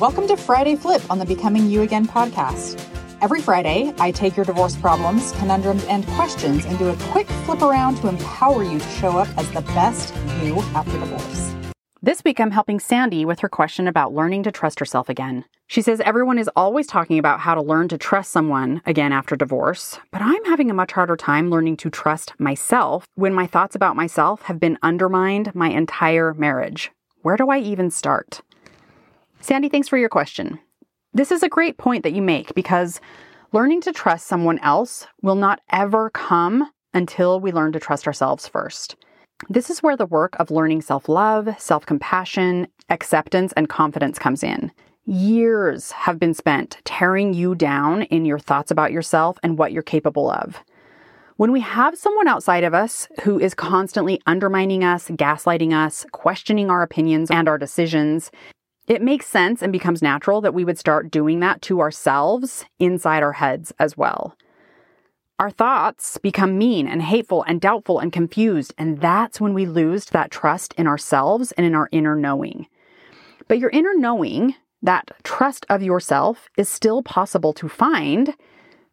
Welcome to Friday Flip on the Becoming You Again podcast. Every Friday, I take your divorce problems, conundrums, and questions and do a quick flip around to empower you to show up as the best you after divorce. This week, I'm helping Sandi with her question about learning to trust herself again. She says everyone is always talking about how to learn to trust someone again after divorce, but I'm having a much harder time learning to trust myself when my thoughts about myself have been undermined my entire marriage. Where do I even start? Sandi, thanks for your question. This is a great point that you make because learning to trust someone else will not ever come until we learn to trust ourselves first. This is where the work of learning self love, self compassion, acceptance, and confidence comes in. Years have been spent tearing you down in your thoughts about yourself and what you're capable of. When we have someone outside of us who is constantly undermining us, gaslighting us, questioning our opinions and our decisions, it makes sense and becomes natural that we would start doing that to ourselves inside our heads as well. Our thoughts become mean and hateful and doubtful and confused, and that's when we lose that trust in ourselves and in our inner knowing. But your inner knowing, that trust of yourself, is still possible to find.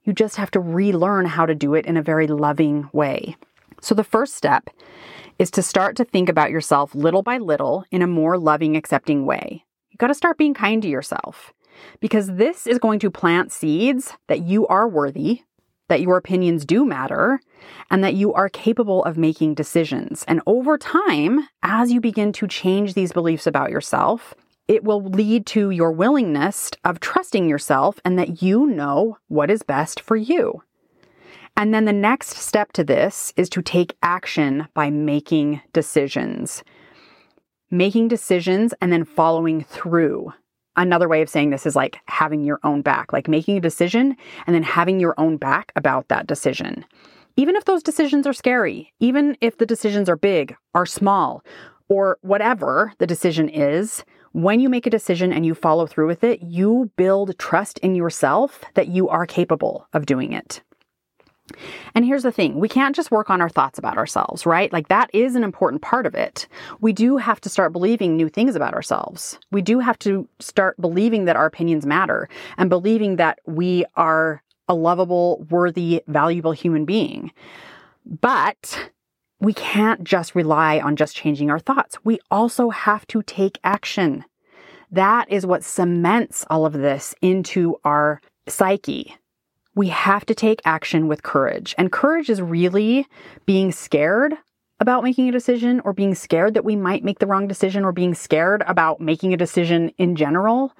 You just have to relearn how to do it in a very loving way. So, the first step is to start to think about yourself little by little in a more loving, accepting way. You got to start being kind to yourself because this is going to plant seeds that you are worthy, that your opinions do matter, and that you are capable of making decisions. And over time, as you begin to change these beliefs about yourself, it will lead to your willingness of trusting yourself and that you know what is best for you. And then the next step to this is to take action by making decisions making decisions and then following through. Another way of saying this is like having your own back, like making a decision and then having your own back about that decision. Even if those decisions are scary, even if the decisions are big, are small, or whatever the decision is, when you make a decision and you follow through with it, you build trust in yourself that you are capable of doing it. And here's the thing we can't just work on our thoughts about ourselves, right? Like that is an important part of it. We do have to start believing new things about ourselves. We do have to start believing that our opinions matter and believing that we are a lovable, worthy, valuable human being. But we can't just rely on just changing our thoughts. We also have to take action. That is what cements all of this into our psyche we have to take action with courage. And courage is really being scared about making a decision or being scared that we might make the wrong decision or being scared about making a decision in general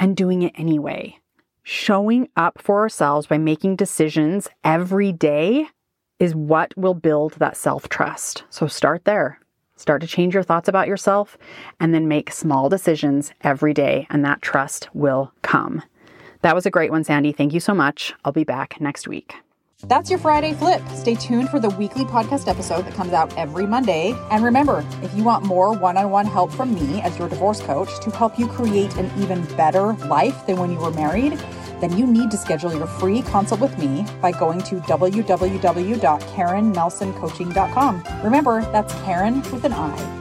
and doing it anyway. Showing up for ourselves by making decisions every day is what will build that self trust. So start there. Start to change your thoughts about yourself and then make small decisions every day, and that trust will come. That was a great one, Sandi. Thank you so much. I'll be back next week. That's your Friday flip. Stay tuned for the weekly podcast episode that comes out every Monday. And remember, if you want more one on one help from me as your divorce coach to help you create an even better life than when you were married, then you need to schedule your free consult with me by going to www.karinnelsoncoaching.com. Remember, that's Karin with an I.